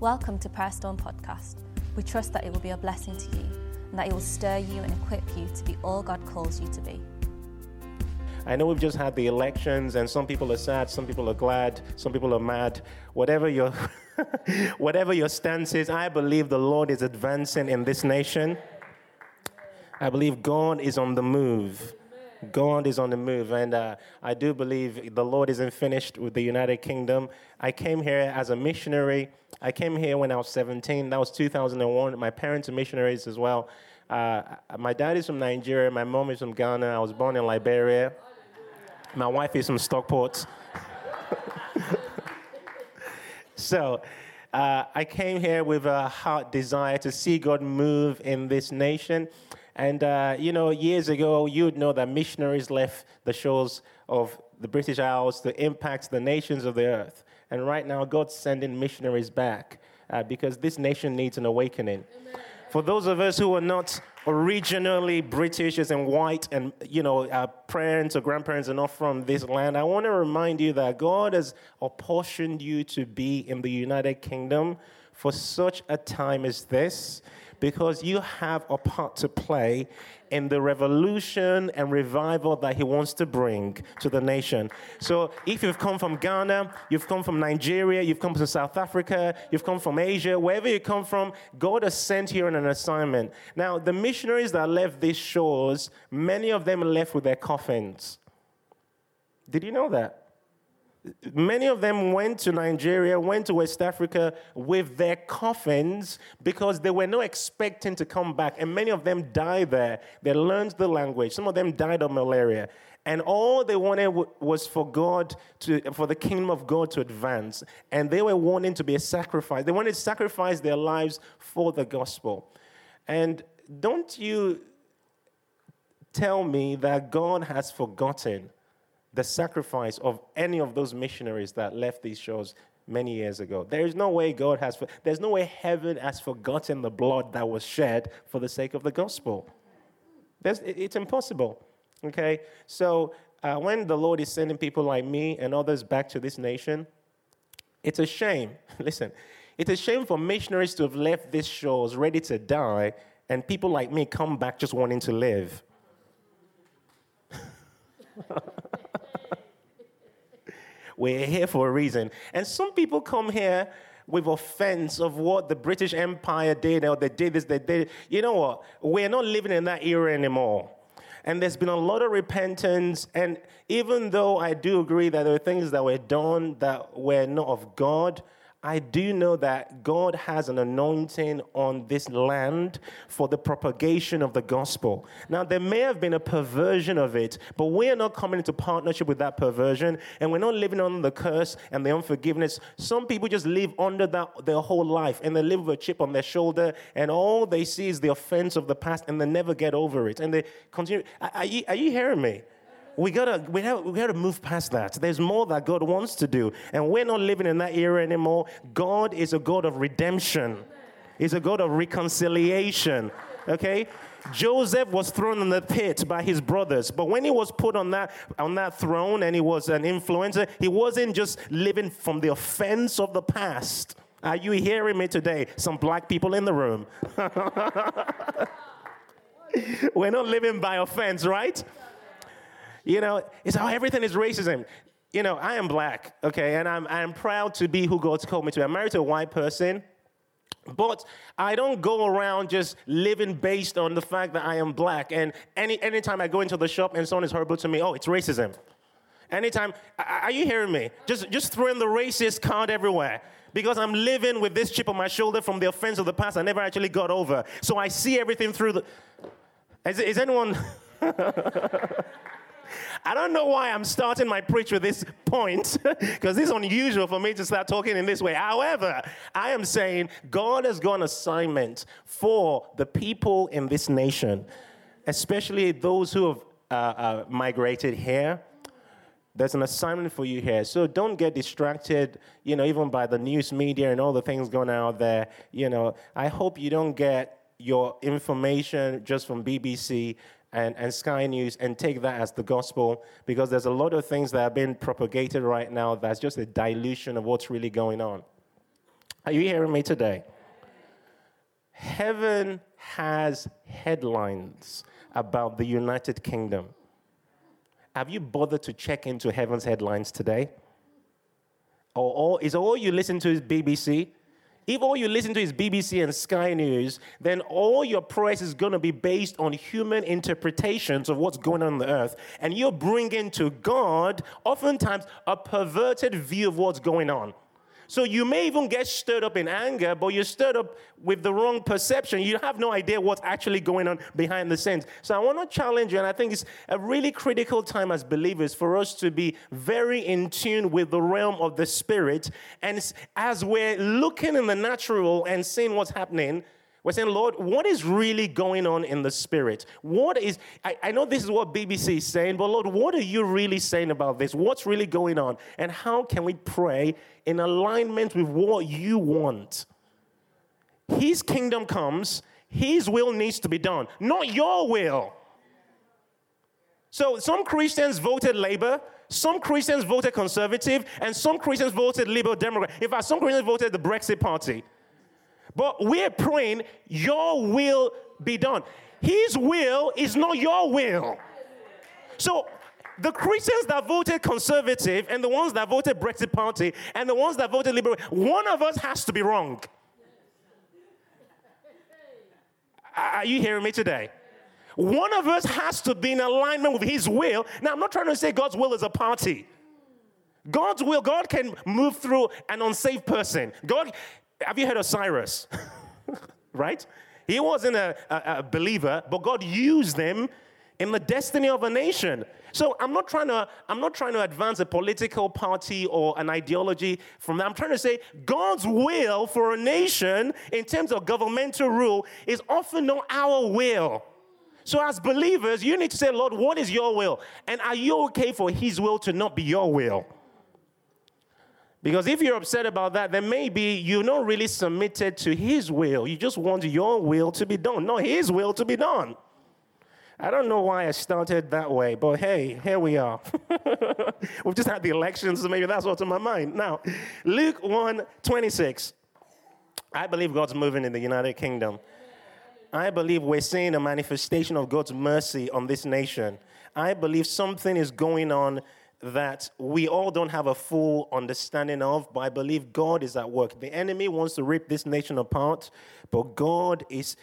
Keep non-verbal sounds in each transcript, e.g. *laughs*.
Welcome to Prayer Storm Podcast. We trust that it will be a blessing to you and that it will stir you and equip you to be all God calls you to be. I know we've just had the elections, and some people are sad, some people are glad, some people are mad. Whatever your, *laughs* whatever your stance is, I believe the Lord is advancing in this nation. I believe God is on the move. God is on the move, and uh, I do believe the Lord isn't finished with the United Kingdom. I came here as a missionary. I came here when I was 17. That was 2001. My parents are missionaries as well. Uh, my dad is from Nigeria. My mom is from Ghana. I was born in Liberia. My wife is from Stockport. *laughs* so, uh, I came here with a heart desire to see God move in this nation. And, uh, you know, years ago, you'd know that missionaries left the shores of the British Isles to impact the nations of the earth. And right now, God's sending missionaries back uh, because this nation needs an awakening. Amen. For those of us who are not originally British and white and, you know, our parents or grandparents are not from this land, I want to remind you that God has apportioned you to be in the United Kingdom for such a time as this because you have a part to play in the revolution and revival that he wants to bring to the nation. So if you've come from Ghana, you've come from Nigeria, you've come from South Africa, you've come from Asia, wherever you come from, God has sent you on an assignment. Now, the missionaries that left these shores, many of them left with their coffins. Did you know that? Many of them went to Nigeria, went to West Africa with their coffins because they were not expecting to come back. And many of them died there. They learned the language. Some of them died of malaria. And all they wanted was for God to, for the kingdom of God to advance. And they were wanting to be a sacrifice. They wanted to sacrifice their lives for the gospel. And don't you tell me that God has forgotten the sacrifice of any of those missionaries that left these shores many years ago. There is no way God has, there's no way heaven has forgotten the blood that was shed for the sake of the gospel. There's, it's impossible. Okay? So uh, when the Lord is sending people like me and others back to this nation, it's a shame. *laughs* Listen, it's a shame for missionaries to have left these shores ready to die and people like me come back just wanting to live. *laughs* We're here for a reason. And some people come here with offense of what the British Empire did, or they did this, they did. You know what? We're not living in that era anymore. And there's been a lot of repentance. And even though I do agree that there are things that were done that were not of God, I do know that God has an anointing on this land for the propagation of the gospel. Now, there may have been a perversion of it, but we are not coming into partnership with that perversion, and we're not living under the curse and the unforgiveness. Some people just live under that their whole life, and they live with a chip on their shoulder, and all they see is the offense of the past, and they never get over it. And they continue. Are, you, are you hearing me? We gotta, we, have, we gotta move past that. There's more that God wants to do. And we're not living in that era anymore. God is a God of redemption, He's a God of reconciliation. Okay? Joseph was thrown in the pit by his brothers, but when he was put on that, on that throne and he was an influencer, he wasn't just living from the offense of the past. Are you hearing me today? Some black people in the room. *laughs* We're not living by offense, right? You know, it's how everything is racism. You know, I am black, okay, and I'm, I'm proud to be who God's called me to. Be. I'm married to a white person, but I don't go around just living based on the fact that I am black. And any anytime I go into the shop and someone is horrible to me, oh, it's racism. Anytime, are you hearing me? Just, just throwing the racist card everywhere because I'm living with this chip on my shoulder from the offense of the past I never actually got over. So I see everything through the. Is, is anyone. *laughs* I don't know why I'm starting my preach with this point, *laughs* because it's unusual for me to start talking in this way. However, I am saying God has got an assignment for the people in this nation, especially those who have uh, uh, migrated here. There's an assignment for you here. So don't get distracted, you know, even by the news media and all the things going out there. You know, I hope you don't get your information just from BBC and, and Sky News and take that as the gospel because there's a lot of things that are being propagated right now that's just a dilution of what's really going on. Are you hearing me today? Heaven has headlines about the United Kingdom. Have you bothered to check into heaven's headlines today? Or, or is all you listen to is BBC? If all you listen to is BBC and Sky News, then all your prayers is going to be based on human interpretations of what's going on on the earth. And you're bringing to God, oftentimes, a perverted view of what's going on. So you may even get stirred up in anger, but you're stirred up with the wrong perception. You have no idea what's actually going on behind the scenes. So I want to challenge you, and I think it's a really critical time as believers for us to be very in tune with the realm of the spirit. And as we're looking in the natural and seeing what's happening, we're saying, Lord, what is really going on in the spirit? What is, I, I, know this is what BBC is saying, but Lord, what are you really saying about this? What's really going on? And how can we pray in alignment with what you want? His kingdom comes, His will needs to be done, not your will. So some Christians voted Labour, some Christians voted Conservative, and some Christians voted Liberal Democrat. In fact, some Christians voted the Brexit Party. But we're praying, Your will be done. His will is not your will. So the Christians that voted conservative and the ones that voted Brexit Party and the ones that voted liberal, one of us has to be wrong. Are you hearing me today? One of us has to be in alignment with his will. Now, I'm not trying to say God's will is a party. God's will, God can move through an unsaved person. God, have you heard of Cyrus? *laughs* right? He wasn't a, a, a, believer, but God used them in the destiny of a nation. So I'm not trying to I'm not trying to advance a political party or an ideology from that. I'm trying to say God's will for a nation in terms of governmental rule is often not our will. So as believers, you need to say, Lord, what is your will? And are you okay for his will to not be your will? Because if you're upset about that, then maybe you're not really submitted to His will. You just want your will to be done, not His will to be done. I don't know why I started that way, but hey, here we are. *laughs* We've just had the elections, so maybe that's what's in my mind. Now, Luke 1 26. I believe God's moving in the United Kingdom. I believe we're seeing a manifestation of God's mercy on this nation. I believe something is going on that we all don't have a full understanding of, but I believe God is at work. The enemy wants to rip this nation apart, but God is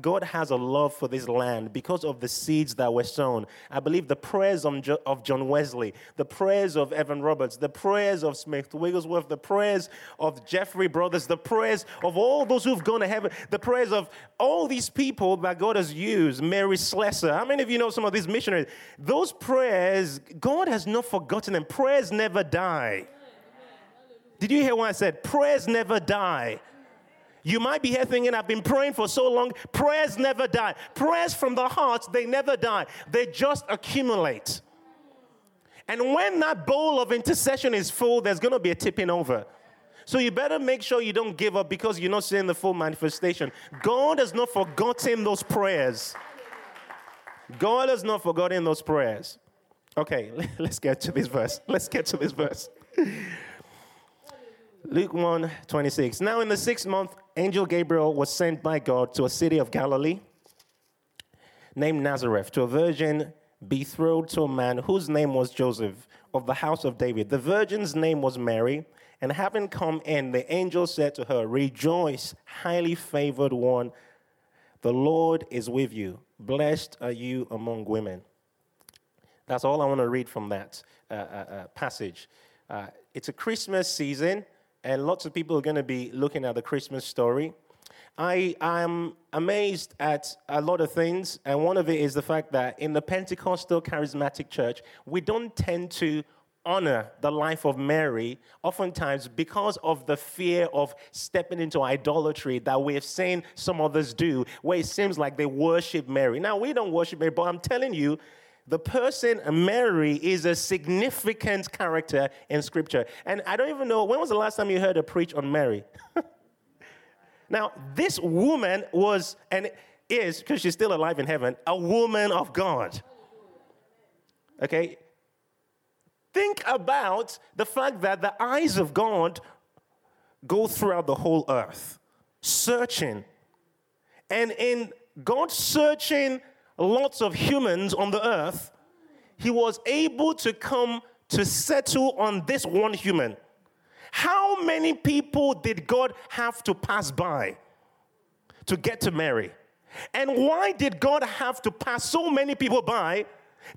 God has a love for this land because of the seeds that were sown. I believe the prayers of John Wesley, the prayers of Evan Roberts, the prayers of Smith Wigglesworth, the prayers of Jeffrey Brothers, the prayers of all those who've gone to heaven, the prayers of all these people that God has used, Mary Slessor. How many of you know some of these missionaries? Those prayers, God has not forgotten them. Prayers never die. Did you hear what I said? Prayers never die. You might be here thinking, I've been praying for so long. Prayers never die. Prayers from the heart, they never die. They just accumulate. And when that bowl of intercession is full, there's going to be a tipping over. So you better make sure you don't give up because you're not seeing the full manifestation. God has not forgotten those prayers. God has not forgotten those prayers. Okay, *laughs* let's get to this verse. Let's get to this verse. Luke 1 26. Now, in the sixth month, angel Gabriel was sent by God to a city of Galilee named Nazareth to a virgin betrothed to a man whose name was Joseph of the house of David. The virgin's name was Mary. And having come in, the angel said to her, Rejoice, highly favored one, the Lord is with you. Blessed are you among women. That's all I want to read from that uh, uh, uh, passage. Uh, it's a Christmas season and lots of people are going to be looking at the Christmas story. I am amazed at a lot of things, and one of it is the fact that in the Pentecostal charismatic church, we don't tend to honor the life of Mary, oftentimes because of the fear of stepping into idolatry that we have seen some others do, where it seems like they worship Mary. Now, we don't worship Mary, but I'm telling you, the person Mary is a significant character in Scripture. And I don't even know, when was the last time you heard a preach on Mary? *laughs* now, this woman was, and is, because she's still alive in heaven, a woman of God. Okay? Think about the fact that the eyes of God go throughout the whole earth, searching. And in God searching lots of humans on the earth, he was able to come to settle on this one human. How many people did God have to pass by to get to Mary? And why did God have to pass so many people by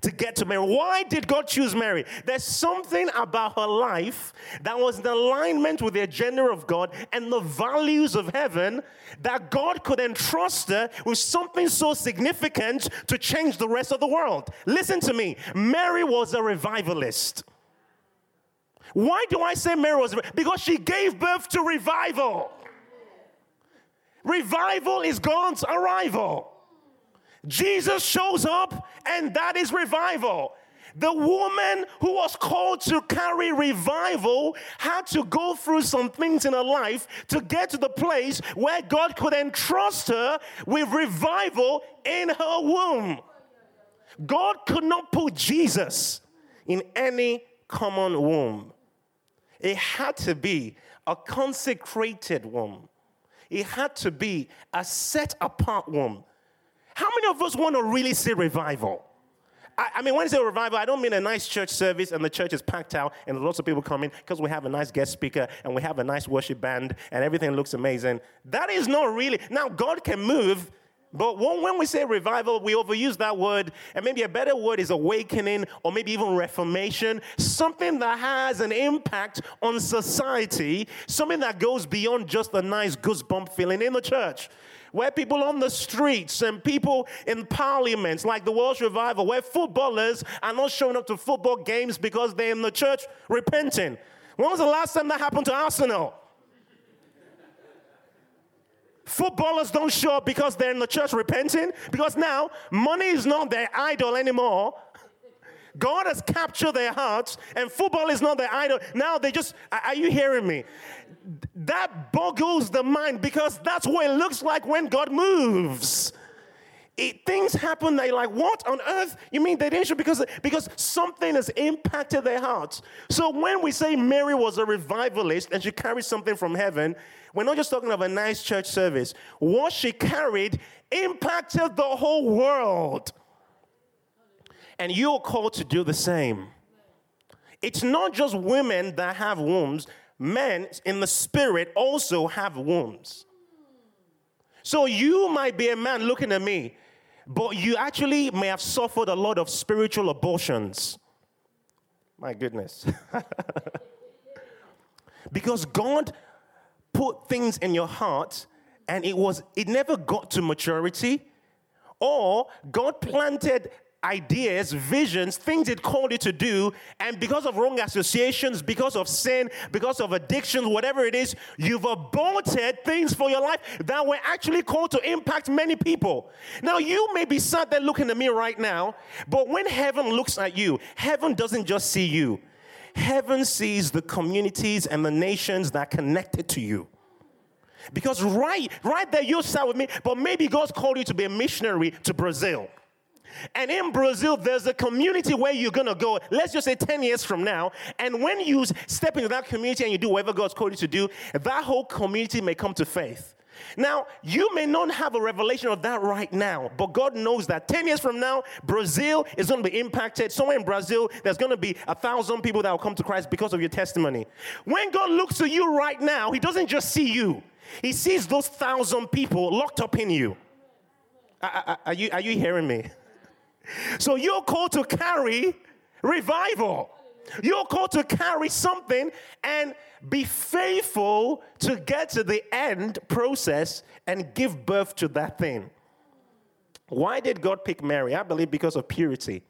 to get to Mary. Why did God choose Mary? There's something about her life that was in alignment with the agenda of God and the values of heaven that God could entrust her with something so significant to change the rest of the world. Listen to me. Mary was a revivalist. Why do I say Mary was? Because she gave birth to revival. Revival is God's arrival. Jesus shows up, and that is revival. The woman who was called to carry revival had to go through some things in her life to get to the place where God could entrust her with revival in her womb. God could not put Jesus in any common womb. It had to be a consecrated womb. It had to be a set apart womb how many of us want to really see revival? I, I, mean, when I say revival, I don't mean a nice church service and the church is packed out and lots of people come in because we have a nice guest speaker and we have a nice worship band and everything looks amazing. That is not really. Now, God can move, but when we say revival, we overuse that word, and maybe a better word is awakening or maybe even reformation, something that has an impact on society, something that goes beyond just a nice goosebump feeling in the church where people on the streets and people in parliaments like the Welsh Revival, where footballers are not showing up to football games because they're in the church repenting. When was the last time that happened to Arsenal? Footballers don't show up because they're in the church repenting, because now money is not their idol anymore. God has captured their hearts, and football is not their idol. Now they just, are you hearing me? That boggles the mind because that's what it looks like when God moves. It, things happen that like, what on earth? You mean they didn't show because, because something has impacted their hearts. So when we say Mary was a revivalist and she carried something from heaven, we're not just talking of a nice church service. What she carried impacted the whole world. And you're called to do the same. It's not just women that have wombs, men in the spirit also have wombs. So you might be a man looking at me, but you actually may have suffered a lot of spiritual abortions. My goodness. *laughs* because God put things in your heart and it was it never got to maturity or God planted ideas, visions, things it called you to do, and because of wrong associations, because of sin, because of addictions, whatever it is, you've aborted things for your life that were actually called to impact many people. Now, you may be sat there looking at me right now, but when heaven looks at you, heaven doesn't just see you. Heaven sees the communities and the nations that connected to you. Because right, right there, you sat with me, but maybe God's called you to be a missionary to Brazil. And in Brazil, there's a community where you're going to go, let's just say 10 years from now. And when you step into that community and you do whatever God's called you to do, that whole community may come to faith. Now, you may not have a revelation of that right now, but God knows that 10 years from now, Brazil is going to be impacted. Somewhere in Brazil, there's going to be a thousand people that will come to Christ because of your testimony. When God looks at you right now, He doesn't just see you, He sees those thousand people locked up in you. Are, are, you, are you hearing me? So you're called to carry revival. You're called to carry something and be faithful to get to the end process and give birth to that thing. Why did God pick Mary? I believe because of purity.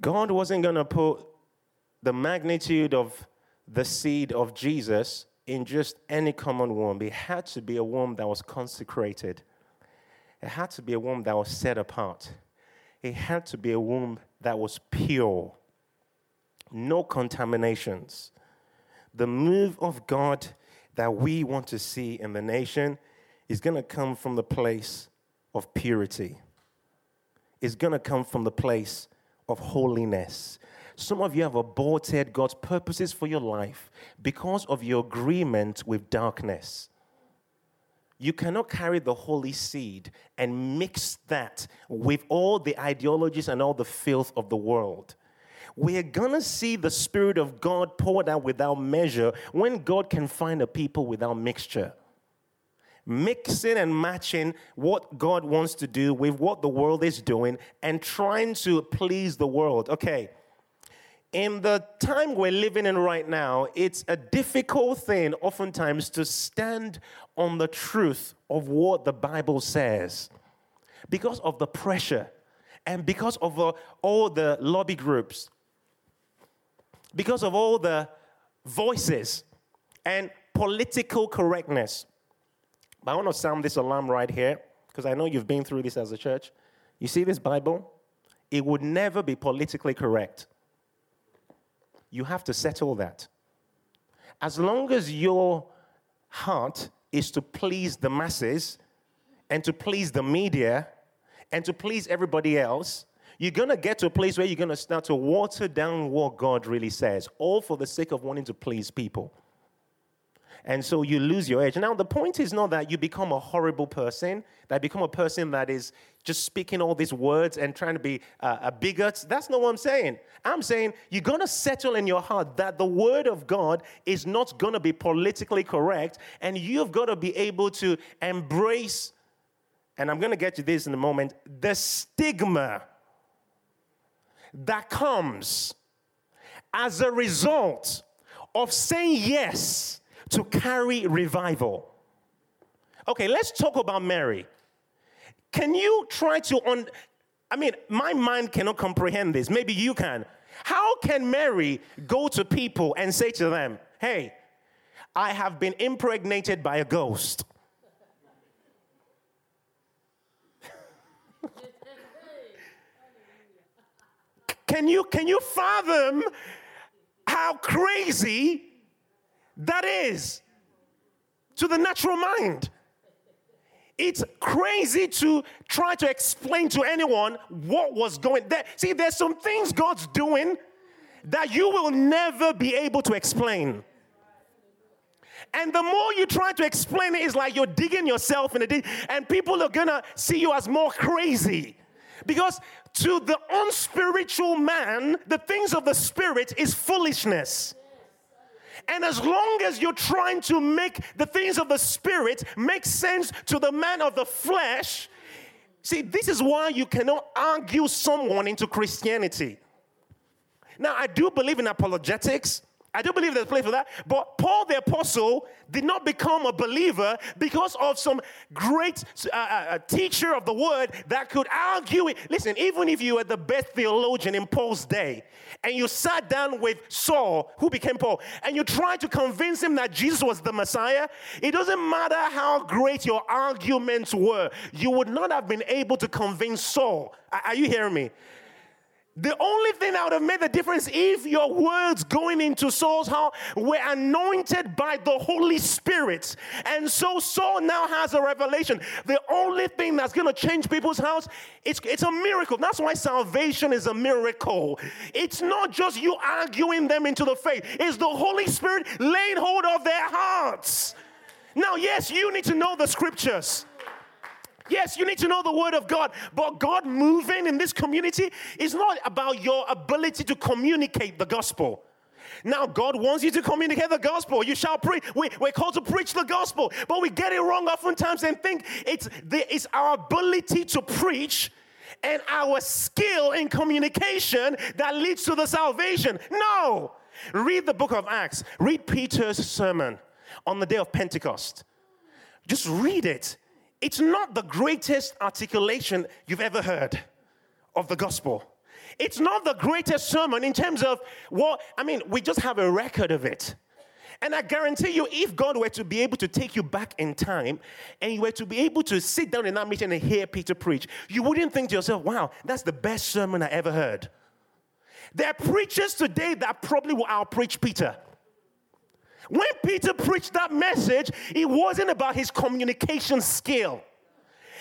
God wasn't going to put the magnitude of the seed of Jesus in just any common womb. It had to be a womb that was consecrated it had to be a womb that was set apart. It had to be a womb that was pure, no contaminations. The move of God that we want to see in the nation is going to come from the place of purity. It's going to come from the place of holiness. Some of you have aborted God's purposes for your life because of your agreement with darkness. You cannot carry the holy seed and mix that with all the ideologies and all the filth of the world. We're gonna see the Spirit of God poured out without measure when God can find a people without mixture. Mixing and matching what God wants to do with what the world is doing and trying to please the world. Okay, in the time we're living in right now, it's a difficult thing oftentimes to stand on the truth of what the Bible says because of the pressure and because of uh, all the lobby groups, because of all the voices and political correctness. But I want to sound this alarm right here because I know you've been through this as a church. You see this Bible? It would never be politically correct you have to settle that. As long as your heart is to please the masses and to please the media and to please everybody else, you're going to get to a place where you're going to start to water down what God really says, all for the sake of wanting to please people and so you lose your edge. Now, the point is not that you become a horrible person, that become a person that is just speaking all these words and trying to be uh, a bigot. That's not what I'm saying. I'm saying you're going to settle in your heart that the word of God is not going to be politically correct, and you've got to be able to embrace, and I'm going to get to this in a moment, the stigma that comes as a result of saying yes to carry revival. Okay, let's talk about Mary. Can you try to un I mean, my mind cannot comprehend this. Maybe you can. How can Mary go to people and say to them, "Hey, I have been impregnated by a ghost." *laughs* can you can you fathom how crazy that is to the natural mind. It's crazy to try to explain to anyone what was going there. See, there's some things God's doing that you will never be able to explain. And the more you try to explain it, it's like you're digging yourself in a ditch, and people are gonna see you as more crazy. Because to the unspiritual man, the things of the spirit is foolishness. And as long as you're trying to make the things of the spirit make sense to the man of the flesh, see, this is why you cannot argue someone into Christianity. Now, I do believe in apologetics. I don't believe there's a place for that. But Paul the Apostle did not become a believer because of some great uh, uh, uh, teacher of the word that could argue it. Listen, even if you were the best theologian in Paul's day and you sat down with Saul, who became Paul, and you tried to convince him that Jesus was the Messiah, it doesn't matter how great your arguments were, you would not have been able to convince Saul. Are you hearing me? The only thing that would have made the difference if your words going into Saul's house were anointed by the Holy Spirit. And so Saul now has a revelation. The only thing that's going to change people's house, it's, it's a miracle. That's why salvation is a miracle. It's not just you arguing them into the faith, it's the Holy Spirit laying hold of their hearts. Now, yes, you need to know the scriptures. Yes, you need to know the word of God, but God moving in this community is not about your ability to communicate the gospel. Now, God wants you to communicate the gospel. You shall preach. We, are called to preach the gospel, but we get it wrong oftentimes and think it's, the, it's our ability to preach and our skill in communication that leads to the salvation. No. Read the book of Acts, read Peter's sermon on the day of Pentecost. Just read it it's not the greatest articulation you've ever heard of the gospel. It's not the greatest sermon in terms of what, I mean, we just have a record of it. And I guarantee you, if God were to be able to take you back in time and you were to be able to sit down in that meeting and hear Peter preach, you wouldn't think to yourself, wow, that's the best sermon I ever heard. There are preachers today that probably will outpreach Peter. When Peter preached that message, it wasn't about his communication skill.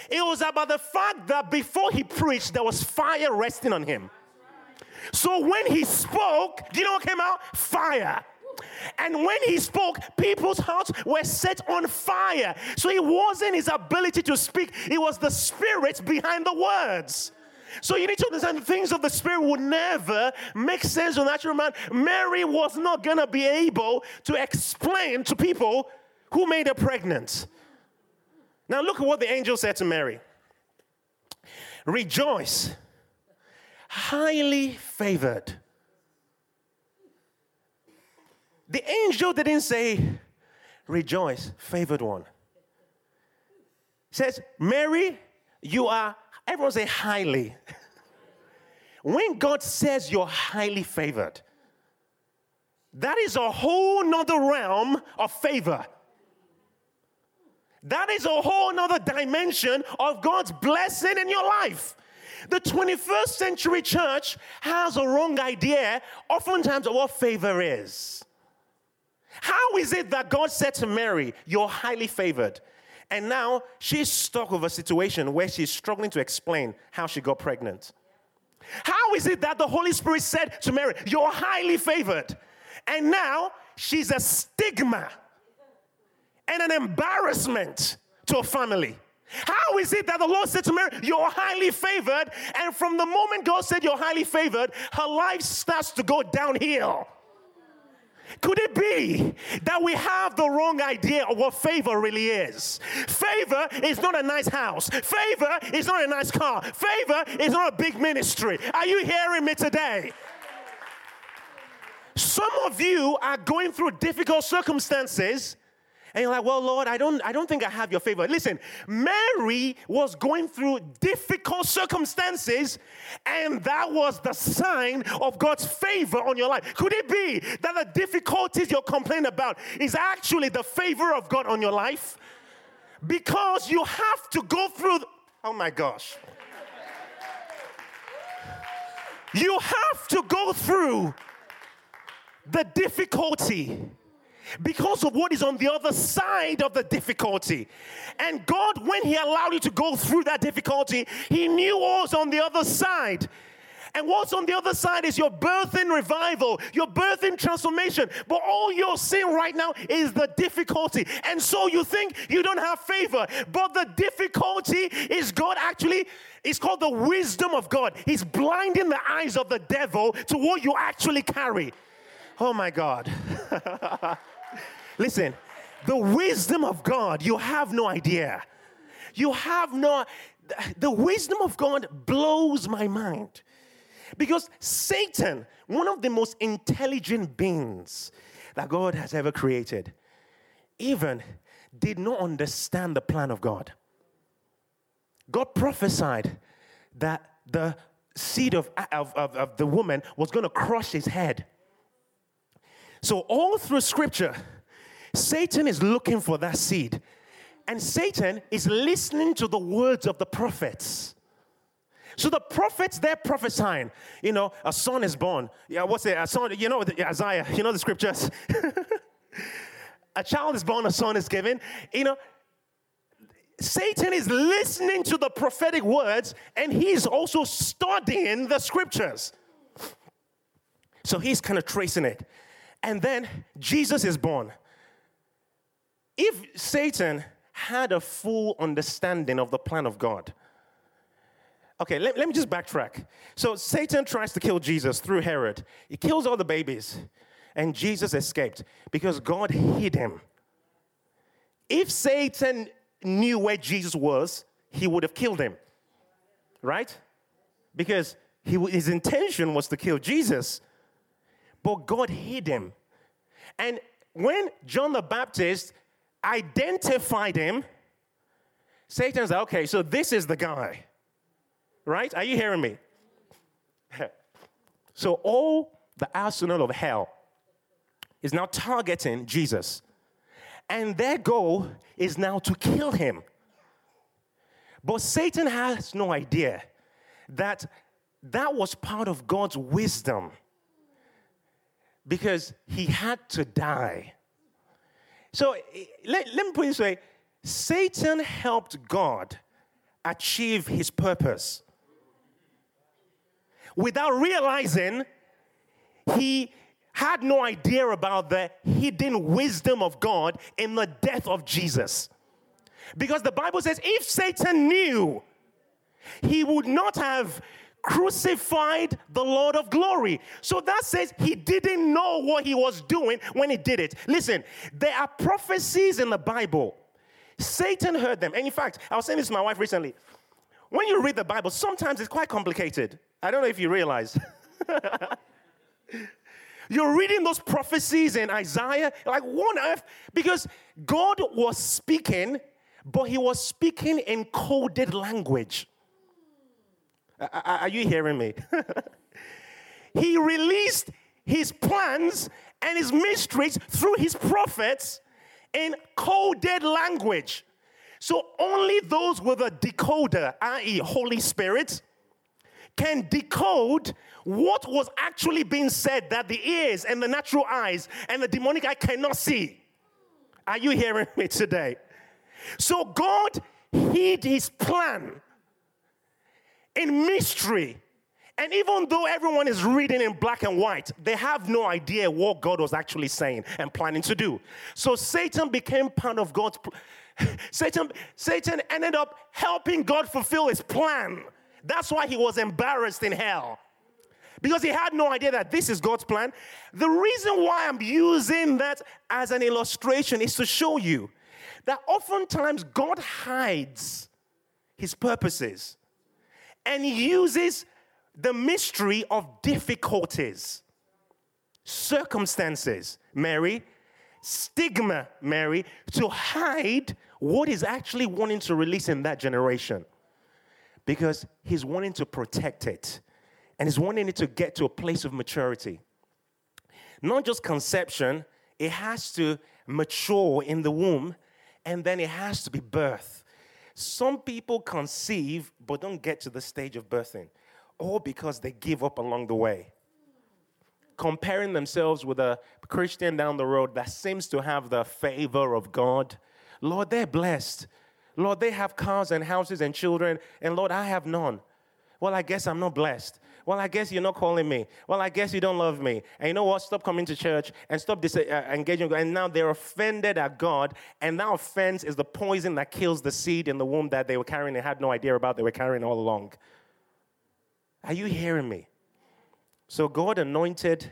It was about the fact that before he preached, there was fire resting on him. So when he spoke, do you know what came out? Fire. And when he spoke, people's hearts were set on fire. So it wasn't his ability to speak, it was the spirit behind the words. So you need to understand things of the spirit would never make sense to natural man. Mary was not going to be able to explain to people who made her pregnant. Now look at what the angel said to Mary. Rejoice, highly favored. The angel didn't say, Rejoice, favored one. Says, Mary, you are, everyone say highly. when God says you're highly favored, that is a whole nother realm of favor. That is a whole nother dimension of God's blessing in your life. The 21st century church has a wrong idea, oftentimes, of what favor is. How is it that God said to Mary, You're highly favored? And now she's stuck with a situation where she's struggling to explain how she got pregnant. How is it that the Holy Spirit said to Mary, You're highly favored? And now she's a stigma and an embarrassment to a family. How is it that the Lord said to Mary, You're highly favored? And from the moment God said you're highly favored, her life starts to go downhill. Could it be that we have the wrong idea of what favor really is? Favor is not a nice house. Favor is not a nice car. Favor is not a big ministry. Are you hearing me today? Some of you are going through difficult circumstances and you're like, well, Lord, I don't, I don't think I have your favor. Listen, Mary was going through difficult circumstances, and that was the sign of God's favor on your life. Could it be that the difficulties you're complaining about is actually the favor of God on your life? Because you have to go through, oh my gosh. You have to go through the difficulty because of what is on the other side of the difficulty. And God, when He allowed you to go through that difficulty, He knew what was on the other side. And what's on the other side is your birthing revival, your birthing transformation. But all you're seeing right now is the difficulty. And so you think you don't have favor. But the difficulty is God actually, it's called the wisdom of God. He's blinding the eyes of the devil to what you actually carry. Oh my God. *laughs* Listen, the wisdom of God, you have no idea. You have no, the wisdom of God blows my mind. Because Satan, one of the most intelligent beings that God has ever created, even did not understand the plan of God. God prophesied that the seed of, of, of, of the woman was going to crush his head. So, all through scripture, Satan is looking for that seed. And Satan is listening to the words of the prophets. So the prophets, they're prophesying. You know, a son is born. Yeah, what's it? A son, you know, Isaiah, you know the scriptures. *laughs* a child is born, a son is given. You know, Satan is listening to the prophetic words and he's also studying the scriptures. So he's kind of tracing it. And then Jesus is born. If Satan had a full understanding of the plan of God, okay, let, let me just backtrack. So Satan tries to kill Jesus through Herod, he kills all the babies, and Jesus escaped because God hid him. If Satan knew where Jesus was, he would have killed him, right? Because he, his intention was to kill Jesus, but God hid him. And when John the Baptist identified him, Satan's like, okay, so this is the guy. Right? Are you hearing me? *laughs* so all the arsenal of hell is now targeting Jesus. And their goal is now to kill him. But Satan has no idea that that was part of God's wisdom because he had to die so let, let me put it this way Satan helped God achieve his purpose. without realizing he had no idea about the hidden wisdom of God in the death of Jesus. Because the Bible says if Satan knew, he would not have crucified the Lord of glory. So that says he didn't know what he was doing when he did it. Listen, there are prophecies in the Bible. Satan heard them. And in fact, I was saying this to my wife recently. When you read the Bible, sometimes it's quite complicated. I don't know if you realize. *laughs* You're reading those prophecies in Isaiah, like, what earth? Because God was speaking, but he was speaking in coded language. Are you hearing me? *laughs* he released his plans and his mysteries through his prophets in coded language. So only those with a decoder, i.e., Holy Spirit, can decode what was actually being said that the ears and the natural eyes and the demonic eye cannot see. Are you hearing me today? So God hid his plan in mystery. And even though everyone is reading in black and white, they have no idea what God was actually saying and planning to do. So Satan became part of God's *laughs* Satan Satan ended up helping God fulfill his plan. That's why he was embarrassed in hell. Because he had no idea that this is God's plan. The reason why I'm using that as an illustration is to show you that oftentimes God hides his purposes and uses the mystery of difficulties, circumstances, Mary, stigma, Mary, to hide what he's actually wanting to release in that generation. Because he's wanting to protect it and he's wanting it to get to a place of maturity. Not just conception, it has to mature in the womb and then it has to be birth. Some people conceive but don't get to the stage of birthing, all because they give up along the way. Comparing themselves with a Christian down the road that seems to have the favor of God. Lord, they're blessed. Lord, they have cars and houses and children, and Lord, I have none. Well, I guess I'm not blessed. Well, I guess you're not calling me. Well, I guess you don't love me. And you know what? Stop coming to church and stop dis- uh, engaging. And now they're offended at God. And that offense is the poison that kills the seed in the womb that they were carrying and had no idea about they were carrying all along. Are you hearing me? So God anointed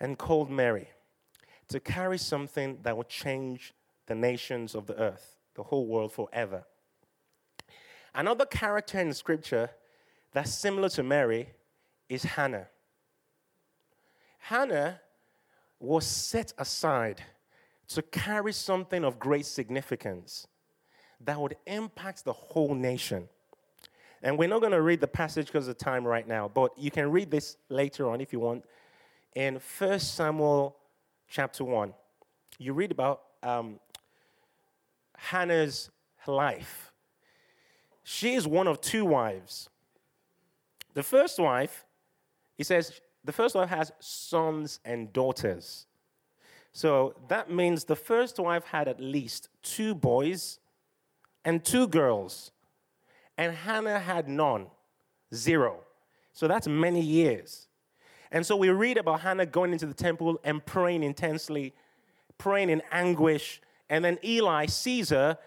and called Mary to carry something that would change the nations of the earth, the whole world forever. Another character in scripture that's similar to Mary is Hannah. Hannah was set aside to carry something of great significance that would impact the whole nation. And we're not going to read the passage because of time right now, but you can read this later on if you want. In 1 Samuel chapter 1, you read about um, Hannah's life. She is one of two wives. The first wife he says the first wife has sons and daughters. So that means the first wife had at least two boys and two girls. And Hannah had none, zero. So that's many years. And so we read about Hannah going into the temple and praying intensely, praying in anguish. And then Eli sees her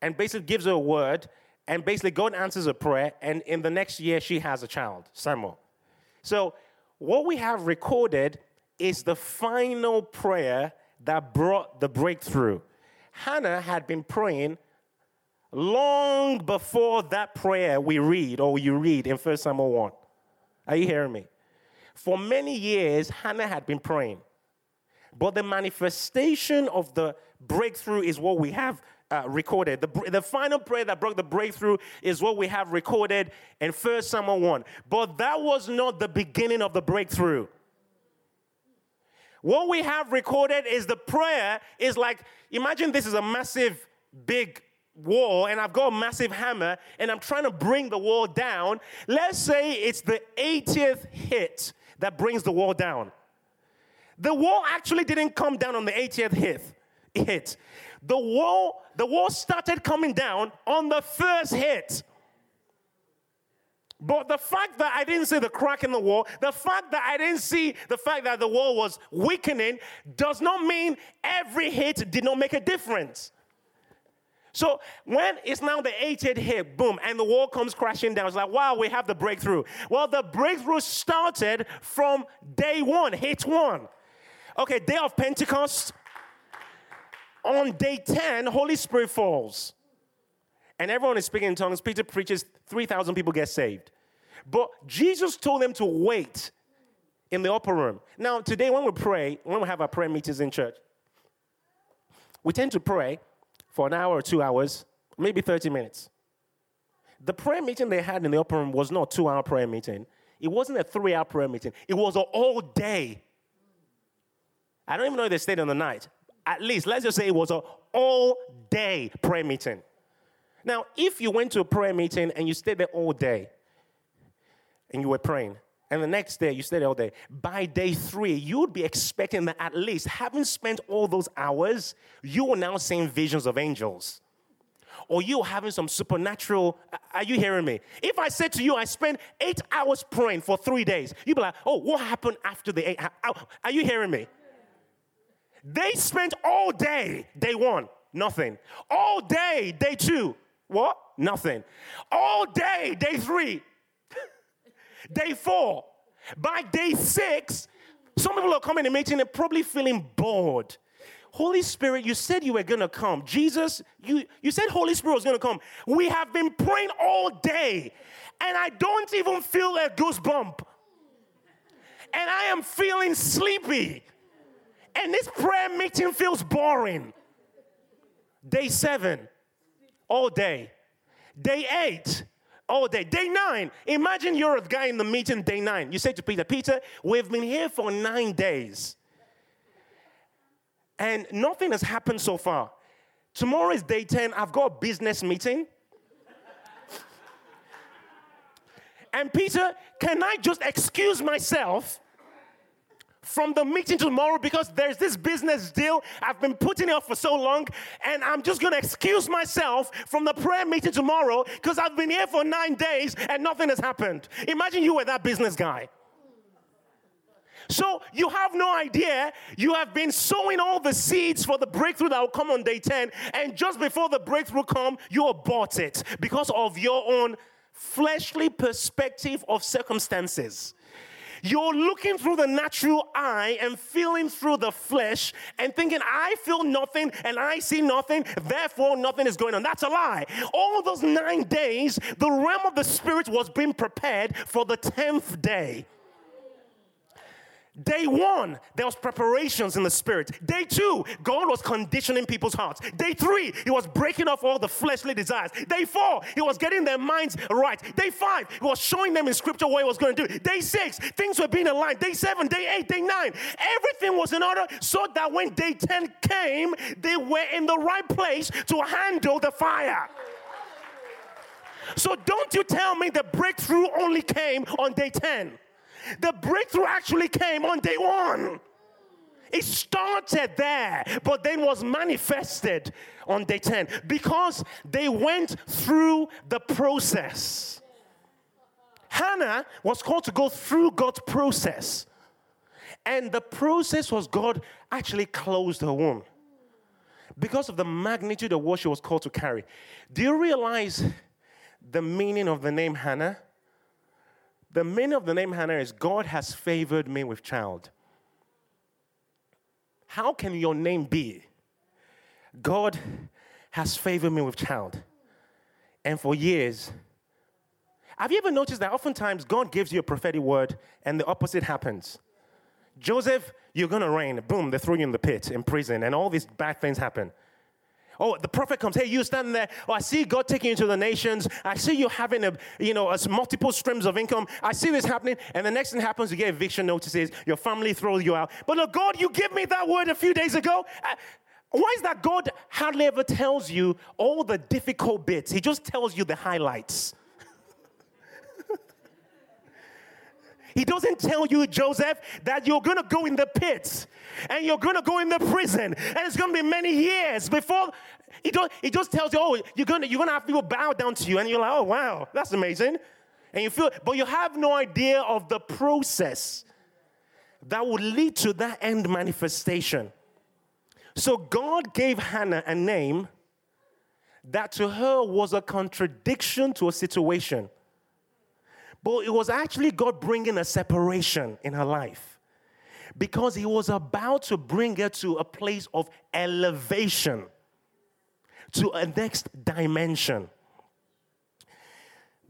and basically gives her a word. And basically, God answers her prayer. And in the next year, she has a child, Samuel. So, what we have recorded is the final prayer that brought the breakthrough. Hannah had been praying long before that prayer we read or you read in 1 Samuel 1. Are you hearing me? For many years, Hannah had been praying. But the manifestation of the breakthrough is what we have uh, recorded. The, the final prayer that brought the breakthrough is what we have recorded in 1 Samuel 1. But that was not the beginning of the breakthrough. What we have recorded is the prayer is like, imagine this is a massive, big wall, and I've got a massive hammer, and I'm trying to bring the wall down. Let's say it's the 80th hit that brings the wall down. The wall actually didn't come down on the 80th hit. hit. The wall, the wall started coming down on the first hit. But the fact that I didn't see the crack in the wall, the fact that I didn't see the fact that the wall was weakening, does not mean every hit did not make a difference. So when it's now the eighth hit, boom, and the wall comes crashing down, it's like, wow, we have the breakthrough. Well, the breakthrough started from day one, hit one. Okay, day of Pentecost. On day 10, Holy Spirit falls. And everyone is speaking in tongues. Peter preaches, 3,000 people get saved. But Jesus told them to wait in the upper room. Now, today, when we pray, when we have our prayer meetings in church, we tend to pray for an hour or two hours, maybe 30 minutes. The prayer meeting they had in the upper room was not a two hour prayer meeting. It wasn't a three hour prayer meeting. It was an all day. I don't even know if they stayed on the night. At least, let's just say it was an all day prayer meeting. Now, if you went to a prayer meeting and you stayed there all day and you were praying, and the next day you stayed all day, by day three, you would be expecting that at least, having spent all those hours, you are now seeing visions of angels. Or you having some supernatural. Are you hearing me? If I said to you, I spent eight hours praying for three days, you'd be like, oh, what happened after the eight? Are you hearing me? They spent all day, day one, nothing. All day, day two, what? Nothing. All day, day three, *laughs* Day four. By day six, some people are coming and meeting and probably feeling bored. Holy Spirit, you said you were going to come. Jesus, you, you said Holy Spirit was going to come. We have been praying all day, and I don't even feel a goosebump. And I am feeling sleepy. And this prayer meeting feels boring. Day seven, all day. Day eight, all day. Day nine, imagine you're a guy in the meeting day nine. You say to Peter, Peter, we've been here for nine days. And nothing has happened so far. Tomorrow is day 10. I've got a business meeting. and Peter, can I just excuse myself from the meeting tomorrow because there's this business deal I've been putting off for so long, and I'm just going to excuse myself from the prayer meeting tomorrow because I've been here for nine days and nothing has happened. Imagine you were that business guy. So you have no idea. You have been sowing all the seeds for the breakthrough that will come on day 10. And just before the breakthrough come, you abort it because of your own fleshly perspective of circumstances. You're looking through the natural eye and feeling through the flesh and thinking, I feel nothing and I see nothing, therefore nothing is going on. That's a lie. All those nine days, the realm of the spirit was being prepared for the tenth day. Day one, there was preparations in the spirit. Day two, God was conditioning people's hearts. Day three, He was breaking off all the fleshly desires. Day four, He was getting their minds right. Day five, He was showing them in scripture what He was going to do. Day six, things were being aligned. Day seven, day eight, day nine, everything was in order so that when day 10 came, they were in the right place to handle the fire. So don't you tell me the breakthrough only came on day 10. The breakthrough actually came on day one. It started there, but then was manifested on day 10 because they went through the process. Hannah was called to go through God's process. And the process was God actually closed her womb because of the magnitude of what she was called to carry. Do you realize the meaning of the name Hannah? The meaning of the name Hannah is God has favored me with child. How can your name be? God has favored me with child. And for years, have you ever noticed that oftentimes God gives you a prophetic word and the opposite happens? Joseph, you're gonna reign. Boom, they throw you in the pit, in prison, and all these bad things happen. Oh, the prophet comes. Hey, you standing there. Oh, I see God taking you to the nations. I see you having a, you know, as multiple streams of income. I see this happening. And the next thing happens, you get eviction notices. Your family throws you out. But look, God, you give me that word a few days ago. Uh, why is that God hardly ever tells you all the difficult bits? He just tells you the highlights. He doesn't tell you, Joseph, that you're going to go in the pits and you're going to go in the prison and it's going to be many years before. He, don't, he just tells you, oh, you're going you're gonna have people bow down to you. And you're like, oh, wow, that's amazing. And you feel, but you have no idea of the process that would lead to that end manifestation. So God gave Hannah a name that to her was a contradiction to a situation. But it was actually God bringing a separation in her life because He was about to bring her to a place of elevation, to a next dimension.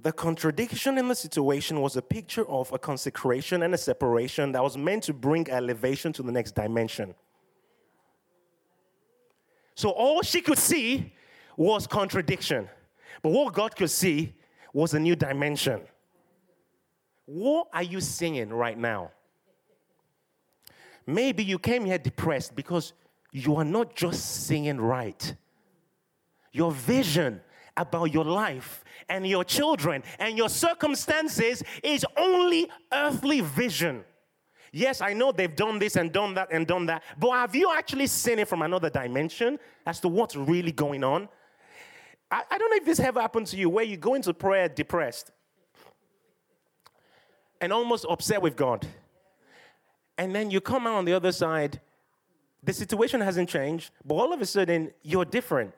The contradiction in the situation was a picture of a consecration and a separation that was meant to bring elevation to the next dimension. So all she could see was contradiction. But what God could see was a new dimension. What are you singing right now? Maybe you came here depressed because you are not just singing right. Your vision about your life and your children and your circumstances is only earthly vision. Yes, I know they've done this and done that and done that, but have you actually seen it from another dimension as to what's really going on? I, I don't know if this ever happened to you where you go into prayer depressed and almost upset with God. And then you come out on the other side, the situation hasn't changed, but all of a sudden you're different.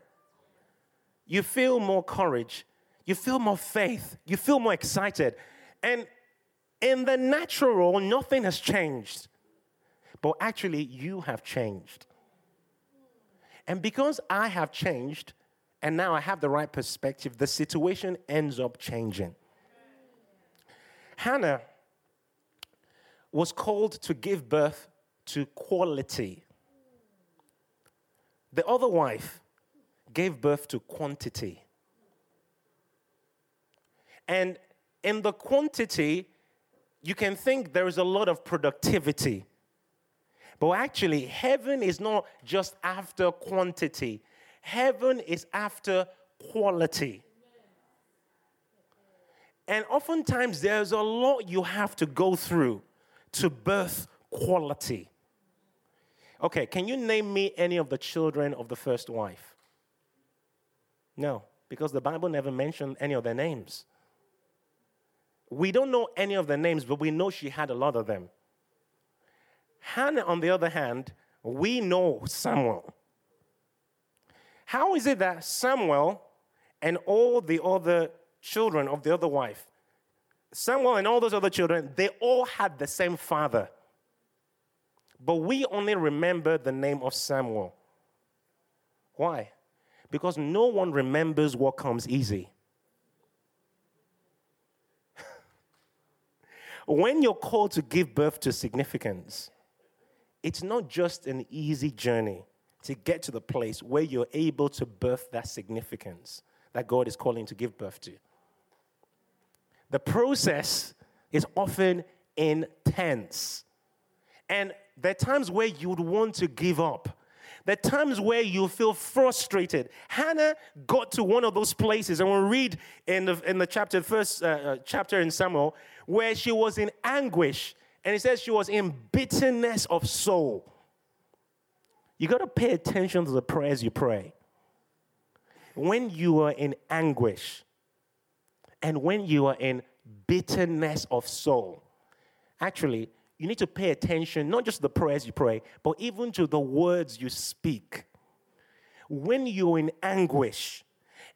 You feel more courage, you feel more faith, you feel more excited. And in the natural, nothing has changed. But actually, you have changed. And because I have changed, and now I have the right perspective, the situation ends up changing. Hannah was called to give birth to quality. The other wife gave birth to quantity. And in the quantity, you can think there is a lot of productivity. But actually, heaven is not just after quantity, Heaven is after quality. And oftentimes there's a lot you have to go through to birth quality. Okay, can you name me any of the children of the first wife? No, because the Bible never mentioned any of their names. We don't know any of their names, but we know she had a lot of them. Hannah, on the other hand, we know Samuel. How is it that Samuel and all the other children of the other wife, Samuel and all those other children, they all had the same father? But we only remember the name of Samuel. Why? Because no one remembers what comes easy. *laughs* when you're called to give birth to significance, it's not just an easy journey to get to the place where you're able to birth that significance that God is calling to give birth to. The process is often intense. And there are times where you would want to give up. There are times where you feel frustrated. Hannah got to one of those places, and we'll read in the, in the chapter, first uh, uh, chapter in Samuel, where she was in anguish. And it says she was in bitterness of soul. You got to pay attention to the prayers you pray. When you are in anguish and when you are in bitterness of soul, actually, you need to pay attention not just to the prayers you pray, but even to the words you speak. When you're in anguish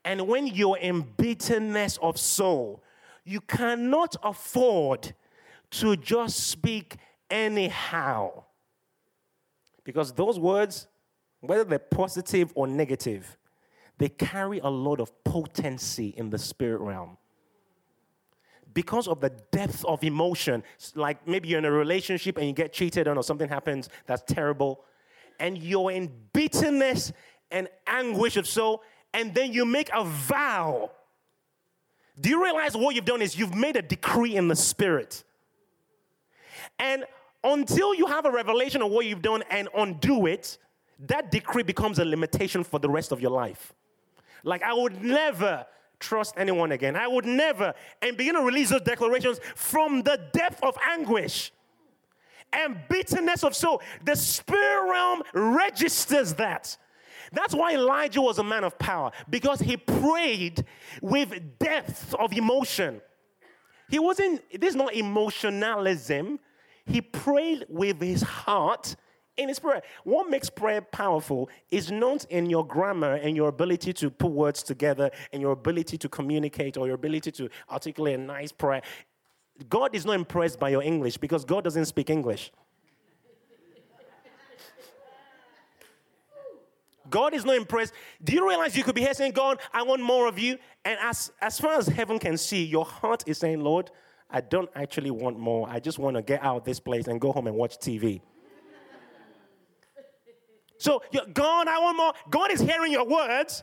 and when you're in bitterness of soul, you cannot afford to just speak anyhow. Because those words, whether they're positive or negative, they carry a lot of potency in the spirit realm. Because of the depth of emotion, like maybe you're in a relationship and you get cheated on or something happens that's terrible, and you're in bitterness and anguish of soul, and then you make a vow. Do you realize what you've done is you've made a decree in the spirit? And until you have a revelation of what you've done and undo it, that decree becomes a limitation for the rest of your life. Like, I would never trust anyone again. I would never, and begin to release those declarations from the depth of anguish and bitterness of soul. The spirit realm registers that. That's why Elijah was a man of power, because he prayed with depth of emotion. He wasn't, this is not emotionalism. He prayed with his heart in his prayer. What makes prayer powerful is not in your grammar and your ability to put words together and your ability to communicate or your ability to articulate a nice prayer. God is not impressed by your English because God doesn't speak English. God is not impressed. Do you realize you could be here saying, God, I want more of you? And as, as far as heaven can see, your heart is saying, Lord, I don't actually want more. I just want to get out of this place and go home and watch TV. So, God, I want more. God is hearing your words,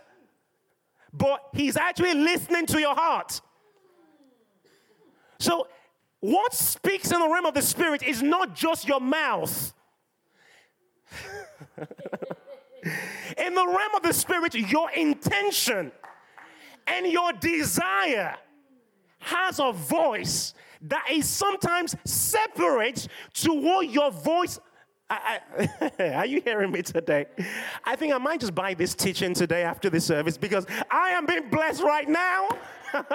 but He's actually listening to your heart. So, what speaks in the realm of the Spirit is not just your mouth. *laughs* in the realm of the Spirit, your intention and your desire has a voice that is sometimes separate to what your voice I, I, *laughs* are you hearing me today? I think I might just buy this teaching today after the service because I am being blessed right now. *laughs*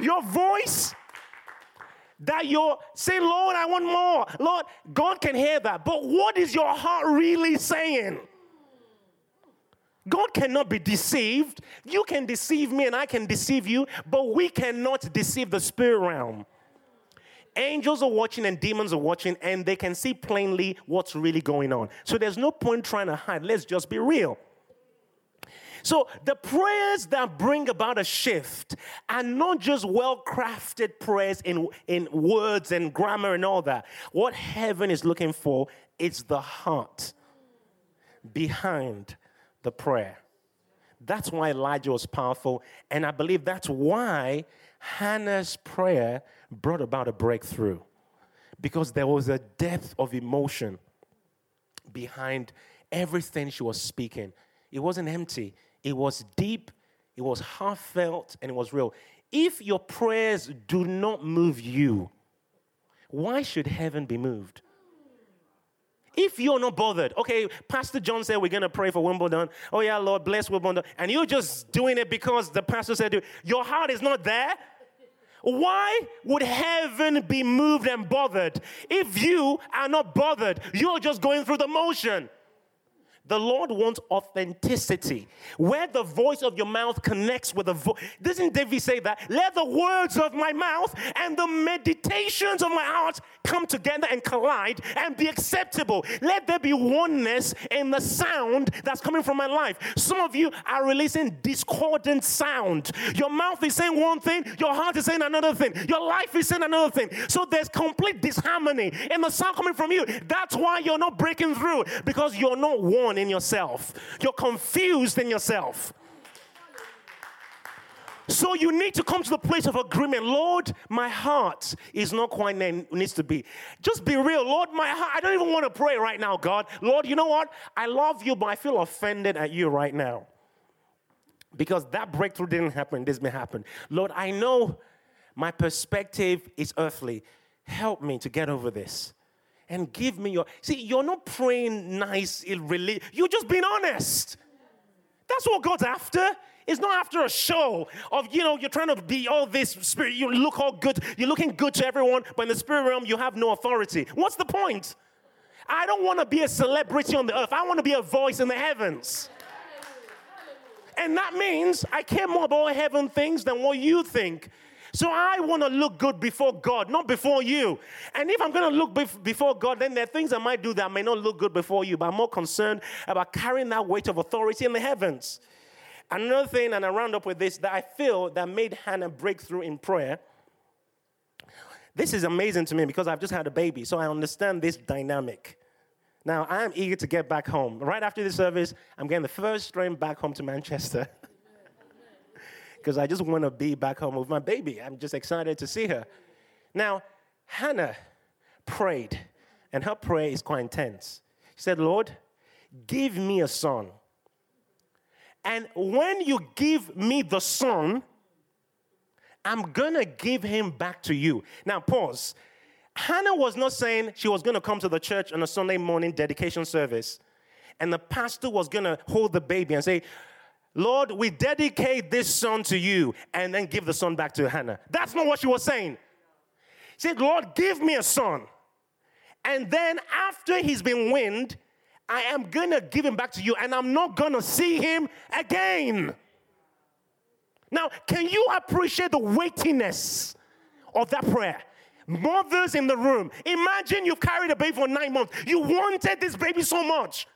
Your voice that you're saying, Lord, I want more. Lord, God can hear that. But what is your heart really saying? God cannot be deceived. You can deceive me and I can deceive you, but we cannot deceive the spirit realm. Angels are watching and demons are watching, and they can see plainly what's really going on. So there's no point trying to hide. Let's just be real. So the prayers that bring about a shift are not just well crafted prayers in, in words and grammar and all that. What heaven is looking for is the heart behind the prayer. That's why Elijah was powerful. And I believe that's why Hannah's prayer brought about a breakthrough because there was a depth of emotion behind everything she was speaking. It wasn't empty, it was deep, it was heartfelt, and it was real. If your prayers do not move you, why should heaven be moved? If you're not bothered, okay, Pastor John said we're gonna pray for Wimbledon. Oh yeah, Lord, bless Wimbledon. And you're just doing it because the pastor said to, your heart is not there. Why would heaven be moved and bothered if you are not bothered? You're just going through the motion. The Lord wants authenticity, where the voice of your mouth connects with the voice. Doesn't David say that? Let the words of my mouth and the meditations of my heart come together and collide and be acceptable. Let there be oneness in the sound that's coming from my life. Some of you are releasing discordant sound. Your mouth is saying one thing, your heart is saying another thing, your life is saying another thing. So there's complete disharmony in the sound coming from you. That's why you're not breaking through because you're not one in yourself. You're confused in yourself. So you need to come to the place of agreement. Lord, my heart is not quite where it needs to be. Just be real. Lord, my heart, I don't even want to pray right now, God. Lord, you know what? I love you, but I feel offended at you right now. Because that breakthrough didn't happen, this may happen. Lord, I know my perspective is earthly. Help me to get over this and give me your. See, you're not praying nice, really. You're just being honest. That's what God's after. It's not after a show of, you know, you're trying to be all this spirit. You look all good. You're looking good to everyone, but in the spirit realm, you have no authority. What's the point? I don't want to be a celebrity on the earth. I want to be a voice in the heavens. And that means I care more about heaven things than what you think. So I want to look good before God, not before you. And if I'm going to look bef- before God, then there are things I might do that may not look good before you, but I'm more concerned about carrying that weight of authority in the heavens. Another thing, and I round up with this, that I feel that made Hannah breakthrough in prayer. This is amazing to me because I've just had a baby, so I understand this dynamic. Now, I am eager to get back home. Right after the service, I'm getting the first train back home to Manchester. *laughs* because I just want to be back home with my baby. I'm just excited to see her. Now, Hannah prayed, and her prayer is quite intense. She said, Lord, give me a son. And when you give me the son, I'm gonna give him back to you. Now, pause. Hannah was not saying she was gonna come to the church on a Sunday morning dedication service, and the pastor was gonna hold the baby and say, Lord, we dedicate this son to you, and then give the son back to Hannah. That's not what she was saying. She said, Lord, give me a son. And then after he's been weaned, I am gonna give him back to you, and I'm not gonna see him again. Now, can you appreciate the weightiness of that prayer? Mothers in the room, imagine you've carried a baby for nine months. You wanted this baby so much.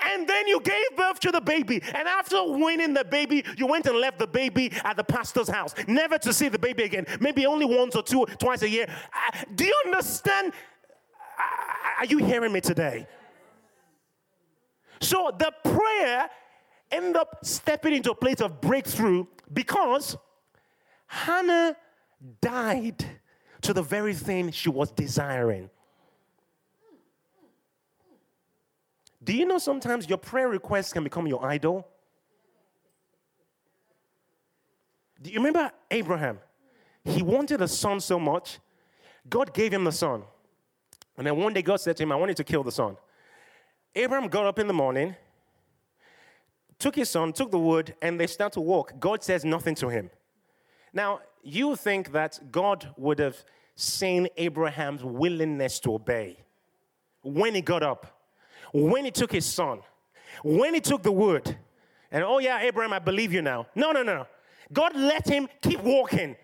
And then you gave birth to the baby. And after winning the baby, you went and left the baby at the pastor's house, never to see the baby again. Maybe only once or two, twice a year. Uh, do you understand? Uh, are you hearing me today? So the prayer ended up stepping into a place of breakthrough because Hannah died to the very thing she was desiring. Do you know sometimes your prayer requests can become your idol? Do you remember Abraham? He wanted a son so much, God gave him the son. And then one day God said to him, I want you to kill the son. Abraham got up in the morning, took his son, took the wood, and they start to walk. God says nothing to him. Now, you think that God would have seen Abraham's willingness to obey when he got up when he took his son, when he took the wood, and oh yeah, Abraham, I believe you now. No, no, no. God let him keep walking.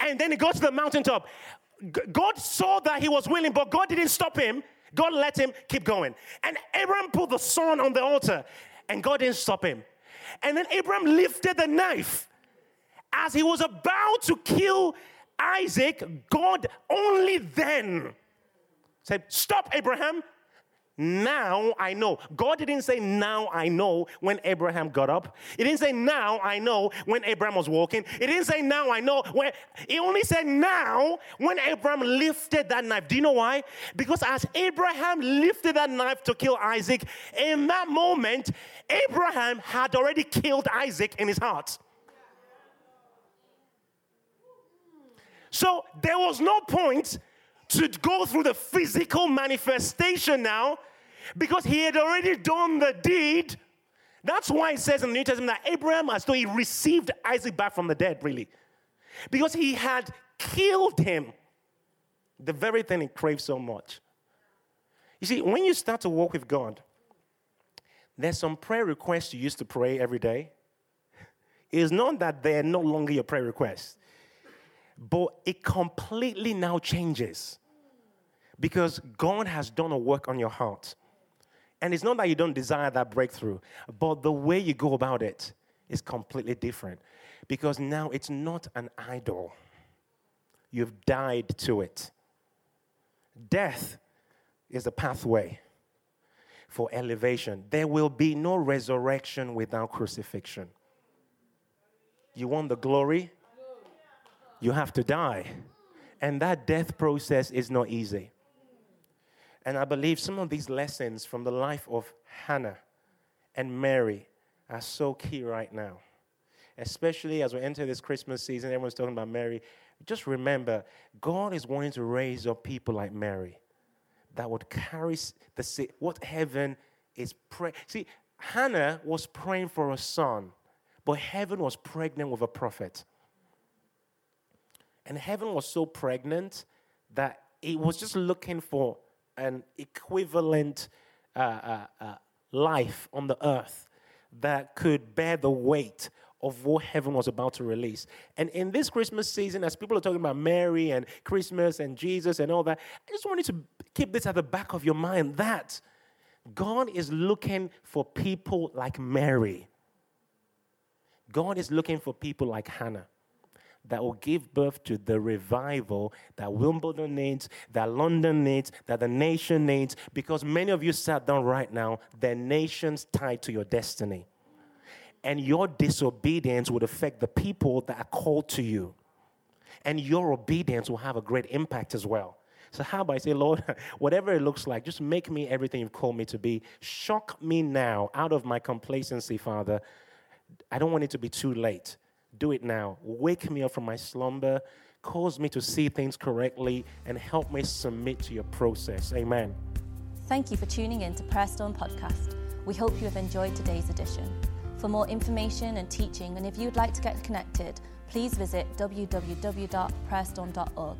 And then he got to the mountaintop. God saw that he was willing, but God didn't stop him. God let him keep going. And Abraham put the son on the altar, and God didn't stop him. And then Abraham lifted the knife. As he was about to kill Isaac, God only then said, Stop, Abraham. Now I know. God didn't say, Now I know when Abraham got up. He didn't say, Now I know when Abraham was walking. He didn't say, Now I know when. He only said, Now when Abraham lifted that knife. Do you know why? Because as Abraham lifted that knife to kill Isaac, in that moment, Abraham had already killed Isaac in his heart. So there was no point to go through the physical manifestation now because he had already done the deed. That's why it says in the New Testament that Abraham, as though he received Isaac back from the dead, really. Because he had killed him, the very thing he craved so much. You see, when you start to walk with God, there's some prayer requests you used to pray every day. It's not that they're no longer your prayer requests, but it completely now changes because God has done a work on your heart. And it's not that you don't desire that breakthrough, but the way you go about it is completely different because now it's not an idol. You've died to it. Death is a pathway for elevation. There will be no resurrection without crucifixion. You want the glory? You have to die. And that death process is not easy. And I believe some of these lessons from the life of Hannah and Mary are so key right now. Especially as we enter this Christmas season, everyone's talking about Mary. Just remember, God is wanting to raise up people like Mary that would carry the what heaven is praying. See, Hannah was praying for a son, but heaven was pregnant with a prophet. And heaven was so pregnant that it was just looking for an equivalent uh, uh, uh, life on the earth that could bear the weight of what heaven was about to release. And in this Christmas season, as people are talking about Mary and Christmas and Jesus and all that, I just wanted to keep this at the back of your mind that God is looking for people like Mary. God is looking for people like Hannah that will give birth to the revival that Wimbledon needs, that London needs, that the nation needs, because many of you sat down right now, the nation's tied to your destiny. And your disobedience would affect the people that are called to you. And your obedience will have a great impact as well. So, how about I say, Lord, *laughs* whatever it looks like, just make me everything you've called me to be. Shock me now out of my complacency, Father. I don't want it to be too late. Do it now. Wake me up from my slumber, cause me to see things correctly, and help me submit to your process. Amen. Thank you for tuning in to Prayer Storm Podcast. We hope you have enjoyed today's edition. For more information and teaching, and if you'd like to get connected, please visit www.prayerstorm.org.